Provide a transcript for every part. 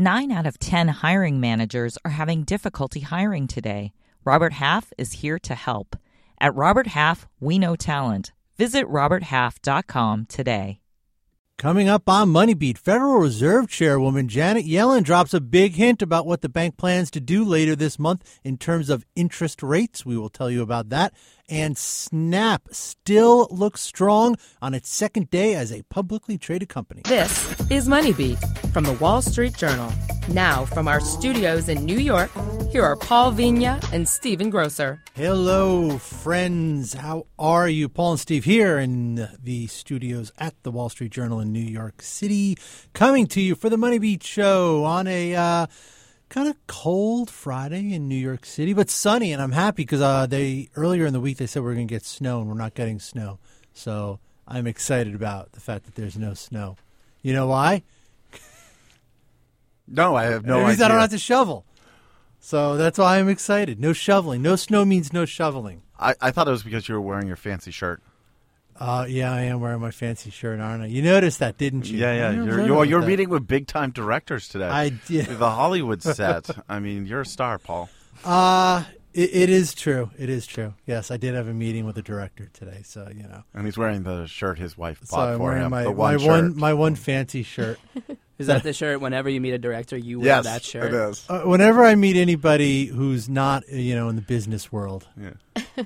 Nine out of 10 hiring managers are having difficulty hiring today. Robert Half is here to help. At Robert Half, we know talent. Visit RobertHalf.com today. Coming up on Money Beat, Federal Reserve Chairwoman Janet Yellen drops a big hint about what the bank plans to do later this month in terms of interest rates. We will tell you about that. And Snap still looks strong on its second day as a publicly traded company. This is Money Beat from the Wall Street Journal. Now, from our studios in New York, here are Paul Vigna and Stephen Grocer. Hello, friends. How are you? Paul and Steve here in the studios at the Wall Street Journal in New York City, coming to you for the Money Beat Show on a uh, kind of cold Friday in New York City, but sunny, and I'm happy because uh, they earlier in the week they said we are going to get snow, and we're not getting snow. So I'm excited about the fact that there's no snow. You know why? No, I have no means idea. I don't have to shovel. So that's why I'm excited. No shoveling. No snow means no shoveling. I, I thought it was because you were wearing your fancy shirt. Uh, yeah, I am wearing my fancy shirt, aren't I? You noticed that, didn't you? Yeah, yeah. You're you're, you're meeting with big time directors today. I did. The Hollywood set. I mean, you're a star, Paul. Uh, it, it is true. It is true. Yes, I did have a meeting with a director today, so you know. And he's wearing the shirt his wife So bought I'm for wearing him. my the one my shirt. one my one fancy shirt. Is that the shirt? Whenever you meet a director, you wear yes, that shirt. it is. Uh, whenever I meet anybody who's not, uh, you know, in the business world, Yeah.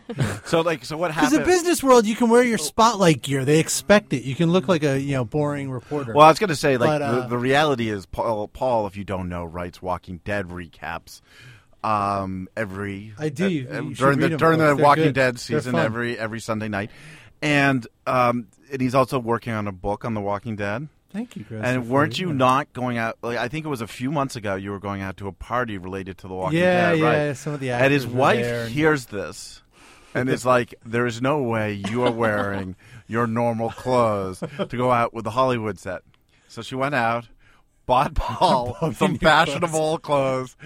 so like, so what because happened? the business world, you can wear your spotlight gear. They expect it. You can look like a you know boring reporter. Well, I was going to say, like, But, uh, the, the reality is, Paul, Paul, if you don't know, writes Walking Dead recaps um, every. I do. You- uh, you should during the 'em, during the. They're Walking good. Dead They're season fun. every every Sunday night, and um, and he's also working on a book on the Walking Dead. Thank you, Chris. And weren't you not going out? Like, I think it was a few months ago. You were going out to a party related to the Walking Yeah, Dead, yeah. right? Some of the and his actors were wife there and- hears this and it's like, "There is no way you are wearing your normal clothes to go out with the Hollywood set." So she went out, bought Paul some fashionable clothes.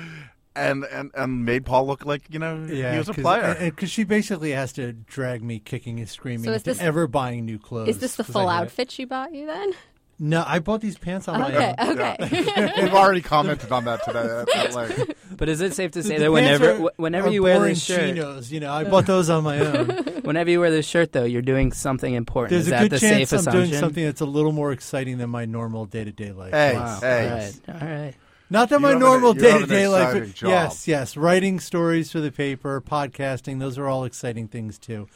And, and and made Paul look like you know Yeah, he was a 'cause- player. Uh, uh, because she basically has to drag me kicking and screaming So is this- ever buying new clothes. Is this the full I hate it. outfit she bought you then? No, I bought these pants on my Okay, own. okay. We've already commented on that today. at- at length. But is it safe to say the that whenever are- whenever are you wear boring this shirt, chinos, you know, I bought those on my own. whenever you wear this shirt, though, you're doing something important. There's is a that good the chance safe I'm assumption? doing something that's a little more exciting than my normal day to day life. Hey, Wow. hey. All right. All right. Not that You my normal day to day life. exciting job. Yes, yes. Writing stories for the paper, podcasting, those are all exciting things too.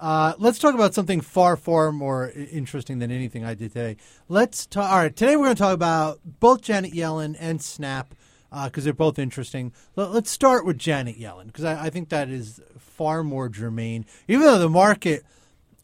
Uh, let's talk about something far, far more interesting than anything I did today. Let's talk. All right, today we're going to talk about both Janet Yellen and Snap because they're both interesting. Let, us start with Janet Yellen because I, I think that is far more germane. Even though the market,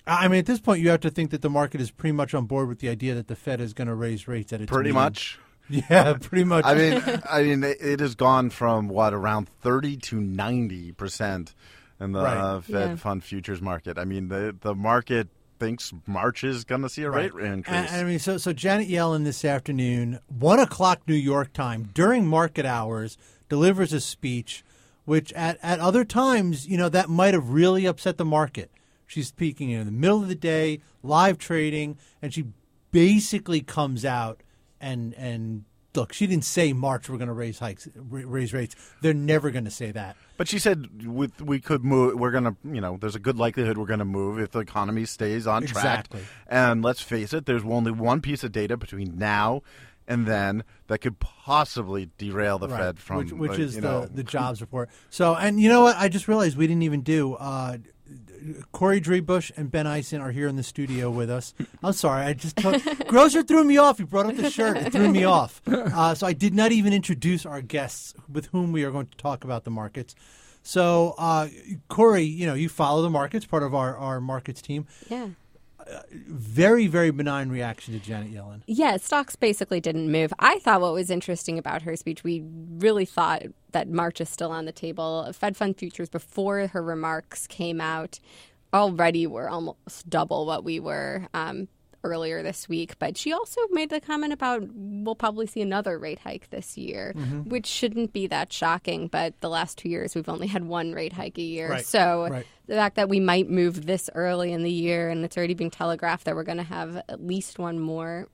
I mean, at this point, you have to think that the market is pretty much on board with the idea that the Fed is going to raise rates at its Pretty meeting. much. Yeah, pretty much. I mean, I mean, it, it has gone from what around thirty to ninety percent in the Right. uh, Fed Yeah. fund futures market. I mean, the the market thinks March is going to see a rate increase. And I mean, so so Janet Yellen this afternoon, one o'clock New York time during market hours, delivers a speech, which at at other times, you know, that might have really upset the market. She's speaking in the middle of the day, live trading, and she basically comes out and and look. She didn't say March we're going to raise hikes, raise rates. They're never going to say that. But she said with, we could move. We're going to, you know, there's a good likelihood we're going to move if the economy stays on track. Exactly. And let's face it, there's only one piece of data between now and then that could possibly derail the Right. Fed from which, which uh, is the, know, the jobs report. So, and you know what? I just realized we didn't even do. Uh, Corrie Driebusch and Ben Eisen are here in the studio with us. I'm sorry, I just took, Grocer threw me off. He brought up the shirt, it threw me off. Uh, so I did not even introduce our guests with whom we are going to talk about the markets. So, uh, Corrie, you know, you follow the markets, part of our, our markets team. Yeah. Very, very benign reaction to Janet Yellen. Yeah, stocks basically didn't move. I thought what was interesting about her speech, we really thought that March is still on the table. Fed fund futures before her remarks came out already were almost double what we were um, earlier this week. But she also made the comment about we'll probably see another rate hike this year, Mm-hmm. which shouldn't be that shocking. But the last two years, we've only had one rate hike a year. Right, So right. the fact that we might move this early in the year and it's already being telegraphed that we're going to have at least one more,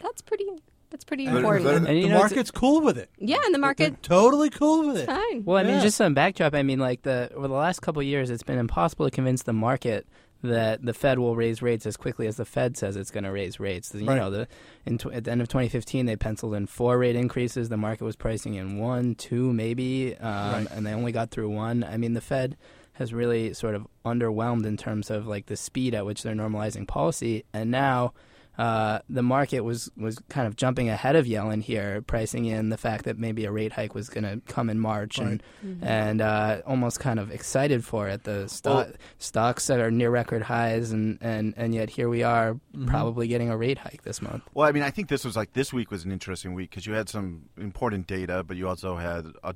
that's pretty That's pretty And- important. And, And you the know, market's cool with it. yeah, and the They're market totally cool with it. fine. Well, I mean, just some backdrop. I mean, like the over the last couple of years, it's been impossible to convince the market that the Fed will raise rates as quickly as the Fed says it's going to raise rates. You Right. know, the in tw- at the end of 2015, they penciled in four rate increases. The market was pricing in one, two, maybe, um, Right. and they only got through one. I mean, the Fed has really sort of underwhelmed in terms of like the speed at which they're normalizing policy, and now. Uh, the market was, was kind of jumping ahead of Yellen here, pricing in the fact that maybe a rate hike was going to come in March, and and uh, almost kind of excited for it. The sto- Well- stocks that are near record highs, and, and, and yet here we are, Mm-hmm. probably getting a rate hike this month. Well, I mean, I think this was like this week was an interesting week because you had some important data, but you also had a,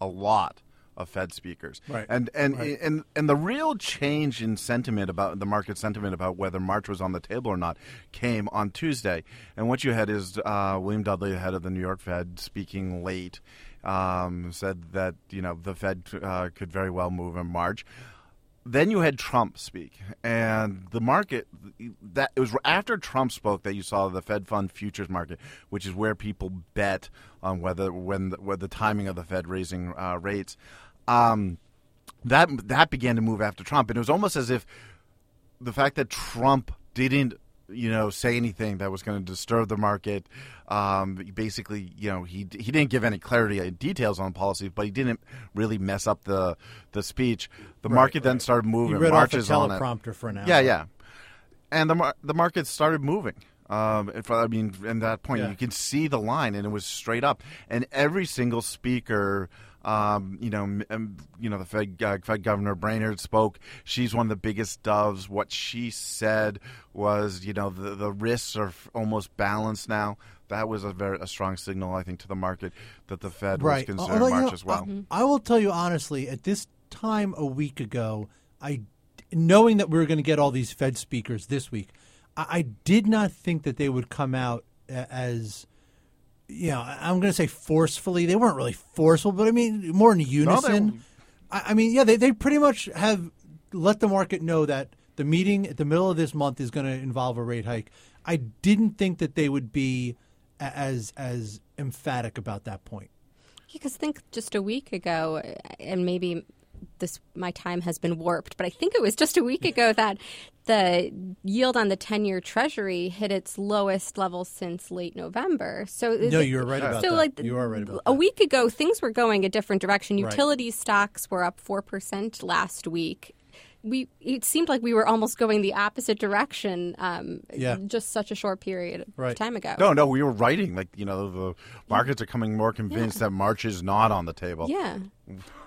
a lot of Fed speakers. Right. And and, Right. and and the real change in sentiment about the market sentiment about whether March was on the table or not came on Tuesday. And what you had is uh, William Dudley, the head of the New York Fed, speaking late, um, said that you know the Fed uh, could very well move in March then you had Trump speak, and the market that it was after Trump spoke that you saw the Fed fund futures market, which is where people bet on whether when the, the timing of the Fed raising uh, rates. Um, that that began to move after Trump, and it was almost as if the fact that Trump didn't, you know, say anything that was going to disturb the market. Um, basically, you know, he he didn't give any clarity and details on policies, but he didn't really mess up the the speech. The market then started moving. read off a marches on it. teleprompter for an hour. Yeah, yeah, and the mar- the market started moving. Um, if, I mean, in that point, Yeah. you can see the line, and it was straight up. And every single speaker, um, you know, um, you know, the Fed, uh, Fed Governor Brainard spoke. She's one of the biggest doves. What she said was, you know, the the risks are almost balanced now. That was a very a strong signal, I think, to the market that the Fed right. was considering you March know, as well. I, I will tell you honestly, at this time a week ago, I, knowing that we were going to get all these Fed speakers this week, I, I did not think that they would come out as, you know, I'm going to say forcefully. They weren't really forceful, but I mean more in unison. I, I mean, yeah, they, they pretty much have let the market know that the meeting at the middle of this month is going to involve a rate hike. I didn't think that they would be as as emphatic about that point. Because think just a week ago, and maybe this my time has been warped, but I think it was just a week ago that the yield on the ten-year Treasury hit its lowest level since late November. So No, you're right about so that. like You are right about a that. week ago, things were going a different direction. Right. Utility stocks were up four percent last week. We it seemed like we were almost going the opposite direction. Um, Yeah. just such a short period of time ago. No, no, we were writing like you know the markets are coming more convinced that March is not on the table. Yeah.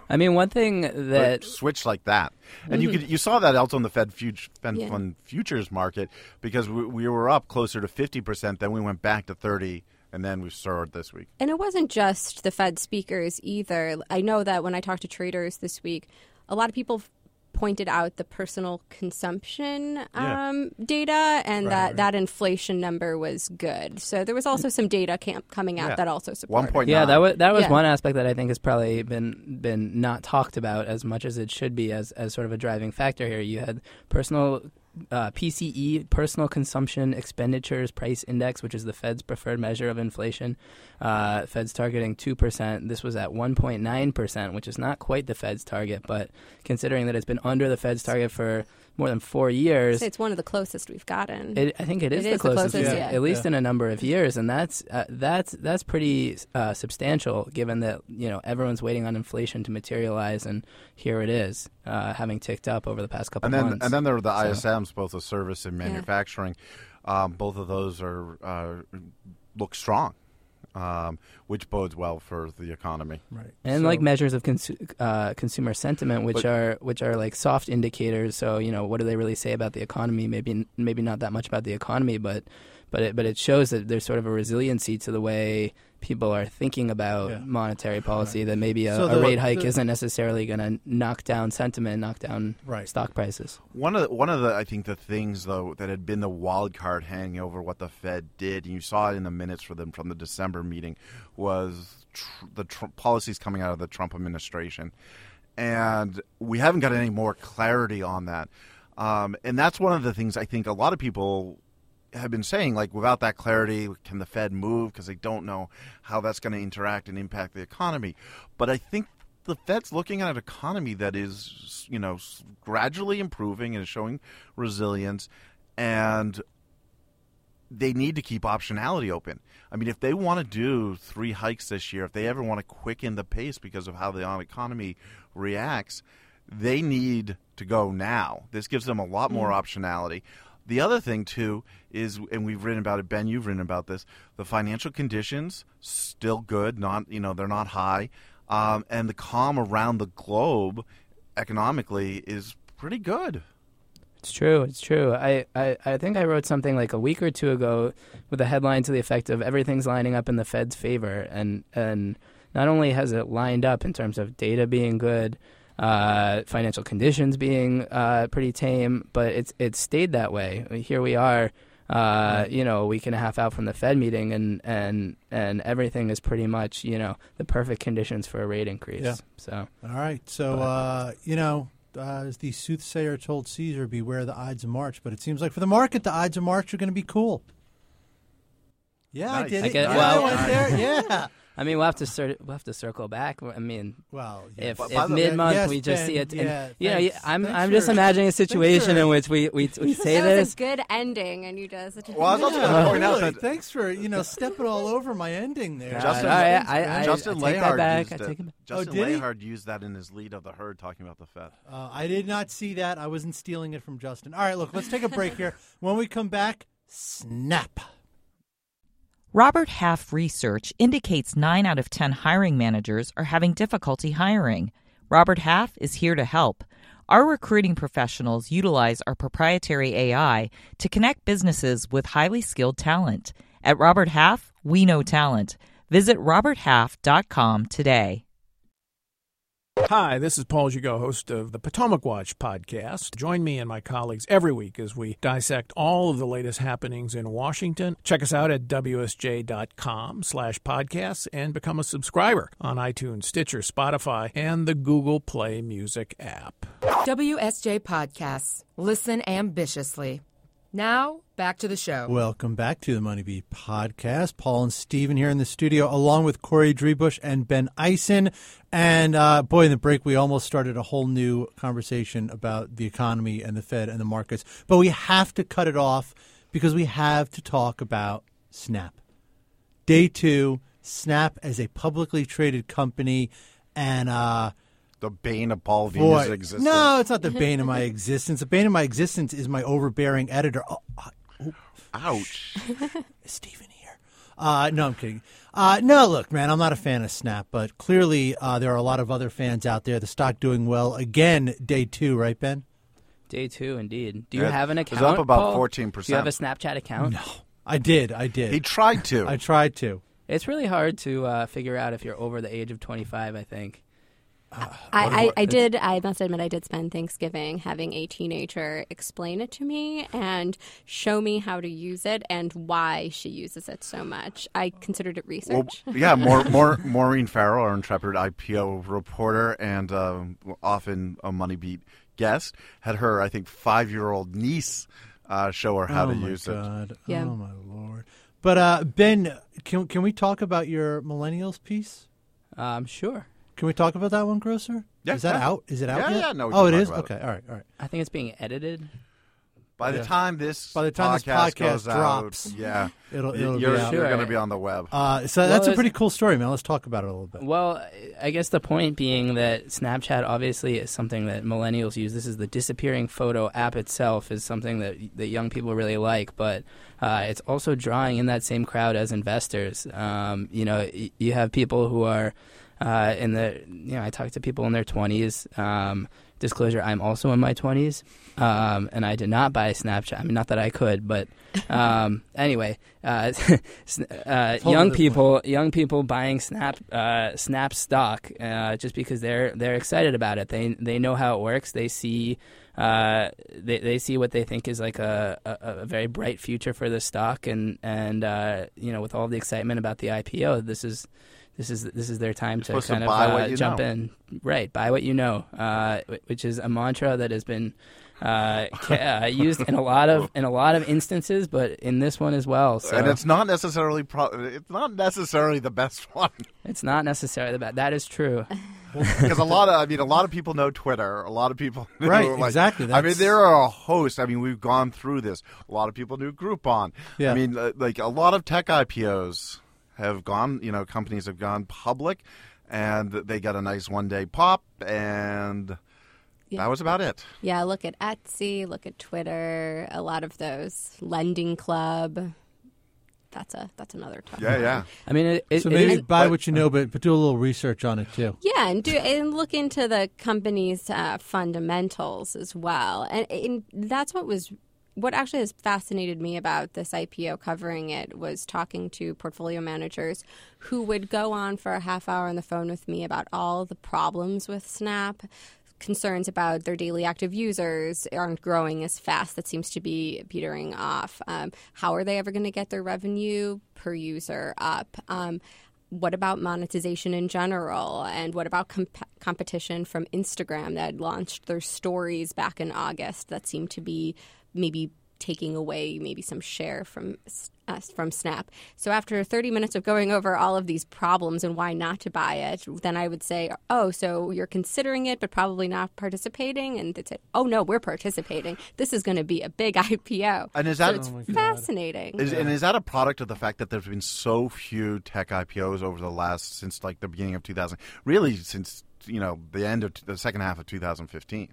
I mean, one thing But that switch like that, and you could you saw that also in the Fed, fut- Fed Yeah. fund futures market because we, we were up closer to fifty percent, then we went back to thirty, and then we soared this week. And it wasn't just the Fed speakers either. I know that when I talked to traders this week, a lot of people f- pointed out the personal consumption Yeah. um, data and Right, that right. that inflation number was good. So there was also some data camp coming out Yeah. that also supported. One point Yeah, that was that was Yeah. one aspect that I think has probably been been not talked about as much as it should be as as sort of a driving factor here. You had personal uh, PCE, personal consumption expenditures price index, which is the Fed's preferred measure of inflation. Uh, Fed's targeting two percent. This was at one point nine percent, which is not quite the Fed's target, but considering that it's been under the Fed's target for more than four years, It's one of the closest we've gotten. it, I think it is It the is the closest, closest, we've- yeah. at least Yeah. in a number of years, and that's uh, that's that's pretty uh, substantial, given that you know everyone's waiting on inflation to materialize, and here it is, uh, having ticked up over the past couple And then months. and then there are the So- ISMs, both the service and manufacturing. Um, both of those are uh, look strong, um, which bodes well for the economy. Right. and So- like measures of consu- uh, consumer sentiment, which But- are which are like soft indicators. So you know, what do they really say about the economy? Maybe maybe not that much about the economy, but but it, but it shows that there's sort of a resiliency to the way people are thinking about Yeah. monetary policy. That maybe a, So a rate hike the- isn't necessarily going to knock down sentiment, knock down Right. stock prices. One of the, one of the I think the things though that had been the wild card hanging over what the Fed did, and you saw it in the minutes for them from the December meeting, was tr- the tr- policies coming out of the Trump administration, and we haven't got any more clarity on that. Um, and that's one of the things I think a lot of people have been saying, like, without that clarity, can the Fed move because they don't know how that's going to interact and impact the economy. But I think the Fed's looking at an economy that is, you know, gradually improving and is showing resilience, and they need to keep optionality open. I mean, if they want to do three hikes this year, if they ever want to quicken the pace because of how the economy reacts, they need to go now. This gives them a lot more mm. optionality. The other thing too is, and we've written about it. Ben, you've written about this. The financial conditions still good. Not you know they're not high, um, and the calm around the globe economically is pretty good. It's true. It's true. I, I, I think I wrote something like a week or two ago with a headline to the effect of everything's lining up in the Fed's favor, and and not only has it lined up in terms of data being good, uh, financial conditions being uh, pretty tame, but it's it's stayed that way. Here we are, uh, you know, a week and a half out from the Fed meeting, and and and everything is pretty much you know the perfect conditions for a rate increase. Yeah. So All right. So, uh, you know, uh, as the soothsayer told Caesar, beware the Ides of March. But it seems like for the market, the Ides of March are going to be cool. Yeah, I Nice. did I it. get- yeah, well- I went there. Yeah. I mean, we'll have to cir- we'll have to circle back. I mean, Well, yeah. if, But if mid month Yes, we just Ben, see it, and, yeah, you know. I'm I'm just imagining a situation in which we we, we say that was this. a good ending, and you just. Well, I was also Yeah, going to point out really. that Thanks for you know stepping all over my ending there. Justin- all right, Thanks, I- man. I- Justin take that back, used I it. take it back. Justin Oh, did used that in his lead of the herd talking about the Fed. Uh, I did not see that. I wasn't stealing it from Justin. All right, look, let's take a break here. When we come back, snap. Robert Half research indicates 9 out of 10 hiring managers are having difficulty hiring. Robert Half is here to help. Our recruiting professionals utilize our proprietary AI to connect businesses with highly skilled talent. At Robert Half, we know talent. Visit roberthalf.com today. Hi, this is Paul Gigot, host of the Potomac Watch podcast. Join me and my colleagues every week as we dissect all of the latest happenings in Washington. Check us out at wsj.com slash podcasts and become a subscriber on iTunes, Stitcher, Spotify, and the Google Play Music app. WSJ Podcasts. Listen ambitiously. Now, back to the show. Welcome back to the Money Beat podcast. Paul and Steven here in the studio, along with Corrie Driebusch and Ben Eisen. And uh, boy, in the break, we almost started a whole new conversation about the economy and the Fed and the markets. But we have to cut it off because we have to talk about Snap. Day two, Snap as a publicly traded company. And uh, The bane of Paul boy, Venus' existence. no, it's not the bane of my existence. The bane of my existence is my overbearing editor. Oh, Ouch. Stephen here? Uh, no, I'm kidding. Uh, no, look, man, I'm not a fan of Snap, but clearly uh, there are a lot of other fans out there. The stock doing well again, day two, right, Ben? Day two, indeed. Do you Yeah, have an it was account? up about 14%. Do you have a Snapchat account? No, I did, I did. he tried to. I tried to. It's really hard to uh, figure out if you're over the age of 25. I think. I, I, I did. I must admit, I did spend Thanksgiving having a teenager explain it to me and show me how to use it and why she uses it so much. I considered it Well, research. yeah, more, more, Maureen Farrell, our intrepid IPO reporter and uh, often a Money Beat guest, had her, I think, five year old niece uh, show her how oh to my use it. Yeah. Oh my lord. But uh, Ben, can can we talk about your millennials piece? Um, sure. Can we talk about that one, Grocer? Yeah, Is that yeah. out? Is it out Yeah, yet? yeah, no, we oh, can it talk is. about it. Okay, all right, all right. I think it's being edited. By the Yeah. time this By the time this podcast, podcast goes drops, out, yeah, It'll y- it'll you're, be you're Sure. going to be on the web. Uh, so Well, that's a pretty cool story, man. Let's talk about it a little bit. Well, I guess the point being that Snapchat obviously is something that millennials use. This is the disappearing photo app itself is something that that young people really like, but uh, it's also drawing in that same crowd as investors. Um, you know, y- you have people who are uh, in the you know I talk to people in their twenties. Um, disclosure: I'm also in my twenties, um, and I did not buy Snapchat. I mean, not that I could, but um, anyway, uh, uh, young this people, young people buying Snap uh, Snap stock uh, just because they're they're excited about it. They they know how it works. They see. Uh, they they see what they think is like a, a, a very bright future for the stock, and and uh, you know with all the excitement about the IPO, this is this is this is their time to supposed to kind of buy uh, what you jump know. in. Right, buy what you know, uh, which is a mantra that has been uh, uh, used in a lot of in a lot of instances, but in this one as well. So and it's not necessarily pro- it's not necessarily the best one it's not necessarily the best. That is true. because a lot of I mean a lot of people know Twitter. A lot of people Right, like- exactly, I mean there are a host. I mean we've gone through this. A lot of people knew Groupon. Yeah. I mean like a lot of tech IPOs have gone. You know companies have gone public, and they got a nice one day pop, and Yeah. that was about it. Yeah, look at Etsy, look at Twitter, a lot of those. Lending Club. That's a that's another topic. Yeah, yeah. I mean, it, it, So maybe is- buy what you know, but but do a little research on it too. Yeah, and do and look into the company's uh, fundamentals as well, and, and that's what was what actually has fascinated me about this IPO covering it was talking to portfolio managers who would go on for a half hour on the phone with me about all the problems with Snap. Concerns about their daily active users aren't growing as fast. That seems to be petering off. Um, how are they ever going to get their revenue per user up? Um, what about monetization in general? And what about comp- competition from Instagram that launched their stories back in August that seem to be maybe taking away maybe some share from uh, from Snap? So after 30 minutes of going over all of these problems and why not to buy it, then I would say, oh, so you're considering it but probably not participating, and they'd say, oh no, we're participating. This is going to be a big IPO. And is that it's fascinating. Is, and is that a product of the fact that there's been so few tech IPOs over the last since like the beginning of 2000, really since you know the end of t- the second half of 2015?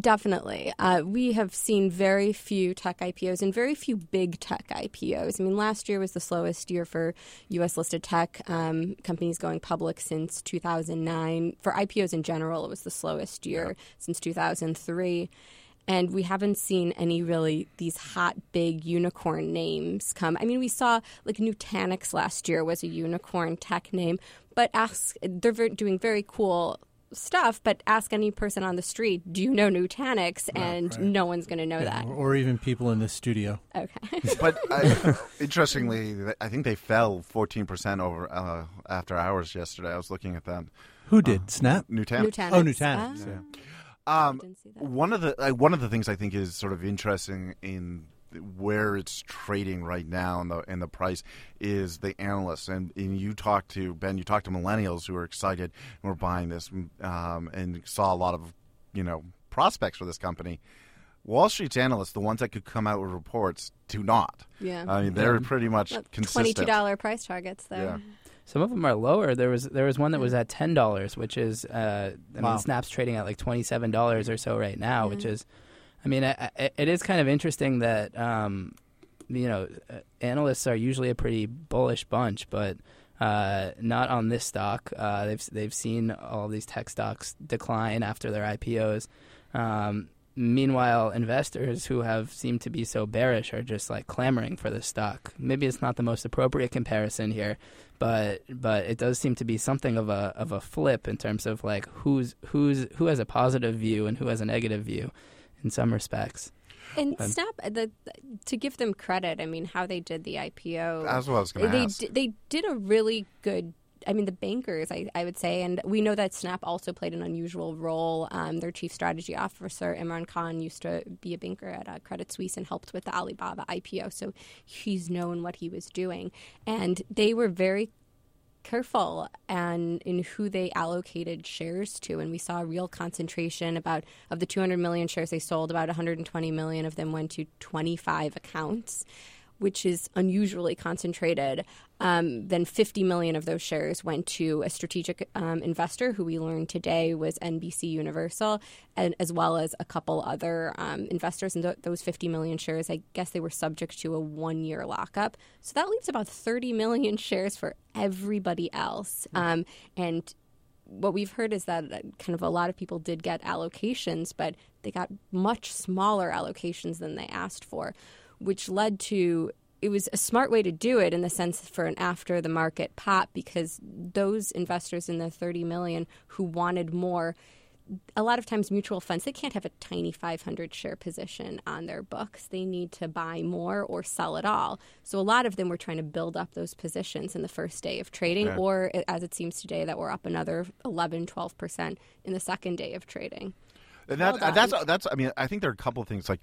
Definitely. Uh, we have seen very few tech IPOs and very few big tech IPOs. I mean, last year was the slowest year for U.S. listed tech um, companies going public since 2009. For IPOs in general, it was the slowest year since 2003. And we haven't seen any really these hot, big unicorn names come. I mean, we saw like Nutanix last year was a unicorn tech name, but ask they're doing very cool stuff. But ask any person on the street, do you know Nutanix? And no one's going to know that. or, or even people in the studio. Okay. But I, interestingly, I think they fell 14% over uh, after hours yesterday. I was looking at that. Who did Snap? Nutanix. Nutanix. Oh, Nutanix. Ah. Yeah. Um, didn't see that. one of the uh, one of the things I think is sort of interesting in where it's trading right now and the and the price is the analysts and, and you talk to Ben you talk to millennials who are excited and were buying this um, and saw a lot of you know prospects for this company. Wall Street's analysts, the ones that could come out with reports, do not. Yeah. I mean, they're pretty much Look, consistent. $22 price targets, though. Yeah. Some of them are lower. There was there was one that was at ten dollars, which is uh, I Wow. mean, Snap's trading at like twenty seven dollars or so right now, which is, I mean, it is kind of interesting that um, you know uh, analysts are usually a pretty bullish bunch, but uh, not on this stock. Uh, they've they've seen all these tech stocks decline after their IPOs. Um, meanwhile, investors who have seemed to be so bearish are just like clamoring for this stock. Maybe it's not the most appropriate comparison here, but but it does seem to be something of a of a flip in terms of like who's who's who has a positive view and who has a negative view in some respects. And Snap, uh, the, to give them credit, I mean, how they did the IPO. That's what I was going to they ask. di- they did a really good. I mean, the bankers, I, I would say, and we know that Snap also played an unusual role. Um, their chief strategy officer Imran Khan used to be a banker at uh, Credit Suisse and helped with the Alibaba IPO, so he's known what he was doing, and they were very careful and in who they allocated shares to. And we saw a real concentration about of the 200 million shares they sold about 120 million of them went to 25 accounts which is unusually concentrated um, then 50 million of those shares went to a strategic um, investor who we learned today was nbc universal and as well as a couple other um, investors. And th- those 50 million shares i guess they were subject to a one year lockup. So that leaves about 30 million shares for everybody else. Um, and what we've heard is that kind of a lot of people did get allocations, but they got much smaller allocations than they asked for, which led to it was a smart way to do it in the sense for an after the market pop because those investors in the 30 million who wanted more a lot of times mutual funds they can't have a tiny 500 share position on their books they need to buy more or sell it all so a lot of them were trying to build up those positions in the first day of trading Yeah. or as it seems today that we're up another 11 12% in the second day of trading And that, Well that's that's. I mean, I think there are a couple of things like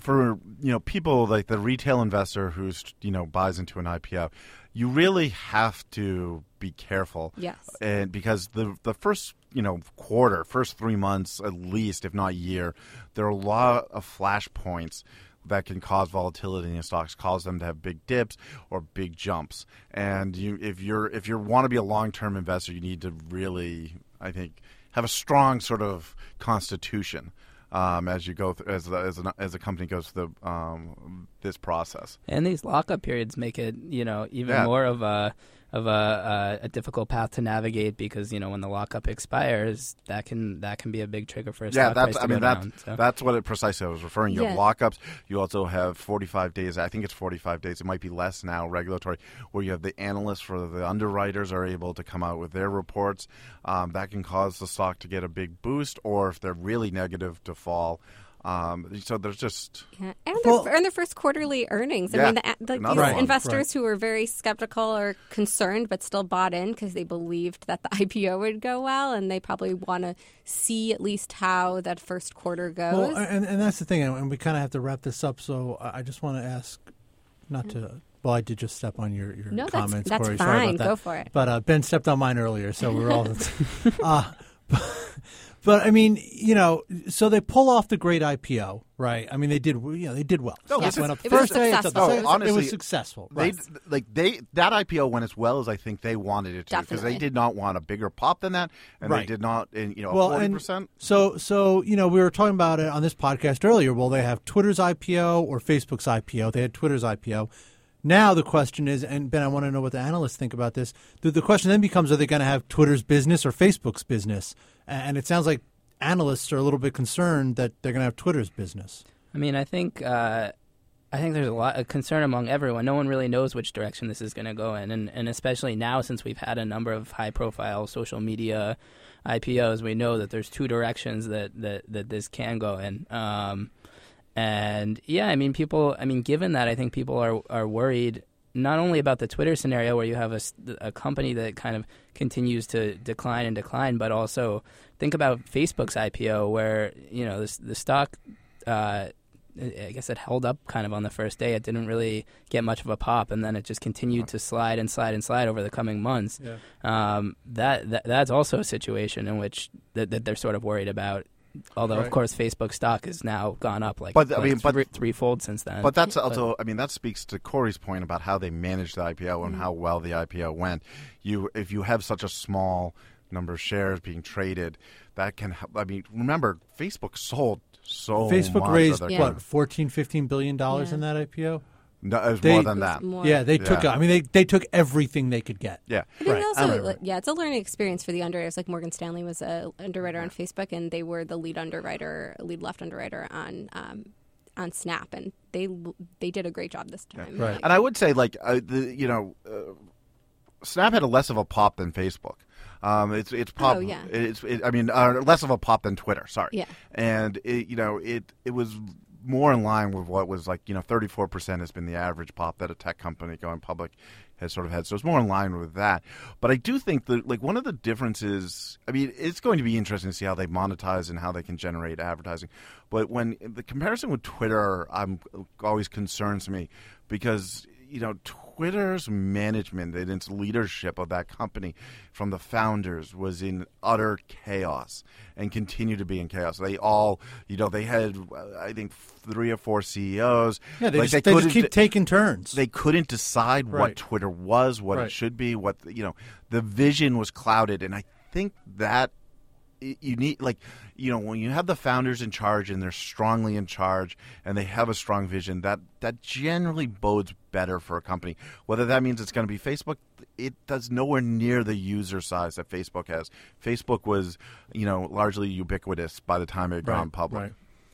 for you know people like the retail investor who's you know buys into an IPO. You really have to be careful. Yes. And because the the first you know quarter, first three months at least, if not year, there are a lot of flashpoints that can cause volatility in stocks, cause them to have big dips or big jumps. And you, if you're if you want to be a long term investor, you need to really, I think, have a strong sort of constitution um, as you go th- as the, as, an, as a company goes through the, um, this process. And these lockup periods make it, you know, even Yeah. more of a of a, a a difficult path to navigate because you know when the lockup expires, that can that can be a big trigger for a Yeah, stock that's price to I mean go that's down. So. that's what it precisely I was referring. You have lockups. You also have 45 days. I think it's 45 days. It might be less now. Regulatory, where you have the analysts for the underwriters are able to come out with their reports. Um, that can cause the stock to get a big boost, or if they're really negative, to fall. Um, so there's just Yeah, and Well- their, and their first quarterly earnings. I Yeah, mean, the, like another these one. investors Right. who were very skeptical or concerned, but still bought in because they believed that the IPO would go well, and they probably want to see at least how that first quarter goes. Well, and, and that's the thing, and we kind of have to wrap this up. So I I just want to ask, not to. Well, I did just step on your, your No, comments, that's Corrie. Sorry about that. Go for it. But uh, Ben stepped on mine earlier, so we're all. uh, but I mean, you know, so they pull off the great IPO, right? I mean, they did. You know, they did well. No, Stock this is- went up it was first day. it's up successful. Oh, honestly, it was successful. Right. They like they that IPO went as well as I think they wanted it to because they did not want a bigger pop than that, and they did not, and you know, well, forty and percent. so so you know we were talking about it on this podcast earlier. Well, they have Twitter's IPO or Facebook's IPO. They had Twitter's IPO. Now the question is, and Ben, I want to know what the analysts think about this. The, the question then becomes: Are they going to have Twitter's business or Facebook's business? And it sounds like analysts are a little bit concerned that they're going to have Twitter's business. I mean, I think uh, I think there's a lot of concern among everyone. No one really knows which direction this is going to go in, and and especially now since we've had a number of high-profile social media IPOs, we know that there's two directions that that, that this can go in. Um, and yeah, I mean, people. I mean, given that, I think people are are worried not only about the Twitter scenario where you have a company that kind of continues to decline and decline, but also think about Facebook's IPO where you know the, the stock. Uh, I guess it held up kind of on the first day. It didn't really get much of a pop, and then it just continued to slide and slide and slide over the coming months. Yeah. Um, that, that that's also a situation in which that, that they're sort of worried about. Although, Right. of course, Facebook stock has now gone up like, But, I mean, but- three, threefold since then. But that's also, I mean, that speaks to Corrie's point about how they managed the IPO Mm-hmm. and how well the IPO went. You, if you have such a small number of shares being traded, that can. help. I mean, remember, Facebook sold so Facebook much of raised their Yeah. what 14, 15 billion dollars Yeah. in that IPO. No, it was They- more than that. more- Yeah, they took. Yeah. I mean, they they took everything they could get. Yeah. I think Right. also, Right, right. yeah, it's a learning experience for the underwriters. Like Morgan Stanley was a underwriter on Facebook, and they were the lead underwriter, lead left underwriter on um, on Snap, and they they did a great job this time. Right. And I would say, like, uh, the, you know, uh, Snap had a less of a pop than Facebook. Um, it's it's pop. Oh, yeah. It's it, I mean, uh, less of a pop than Twitter. Sorry. Yeah. And it, you know, it it was more in line with what was like you know 34 percent has been the average pop that a tech company going public has sort of had. So it's more in line with that. But I do think that like one of the differences. I mean, it's going to be interesting to see how they monetize and how they can generate advertising. But when the comparison with Twitter, I'm always concerns me because you know Twitter's management and its leadership of that company from the founders was in utter chaos and continue to be in chaos. They all, you know, they had uh, I think three or four CEOs. Yeah, they Like, just they, just keep taking turns. they couldn't decide Right. what Twitter was, what Right. it should be, what you know. The vision was clouded, and I think that you need like you know when you have the founders in charge and they're strongly in charge and they have a strong vision that that generally bodes better for a company. Whether that means it's going to be facebook it does nowhere near the user size that facebook has. Facebook was you know largely ubiquitous by the time it had gone public. right.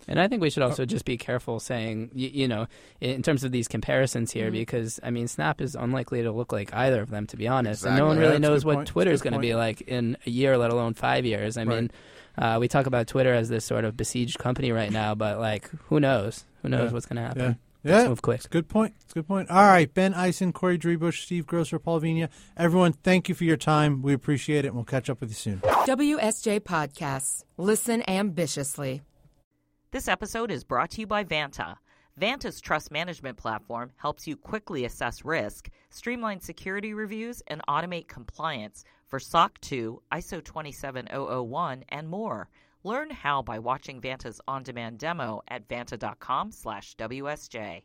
And I think we should also just be careful saying, you, you know, in terms of these comparisons Mm-hmm. here, because I mean, Snap is unlikely to look like either of them, to be honest. And no one Exactly. really Yeah, knows what point. Twitter is going to be like in a year, let alone five years. I Right. mean, Uh, we talk about Twitter as this sort of besieged company right now, but like, who knows? Who knows Yeah. what's going to happen? Yeah. Let's move quick. It's a good point. It's a good point. All right, Ben Eisen, Corrie Driebusch, Steve Grocer, Paul Vigna. Everyone, thank you for your time. We appreciate it, and we'll catch up with you soon. WSJ Podcasts. Listen ambitiously. This episode is brought to you by Vanta. Vanta's trust management platform helps you quickly assess risk, streamline security reviews, and automate compliance for SOC 2, ISO 27001, and more. Learn how by watching Vanta's on-demand demo at vanta.com/wsj.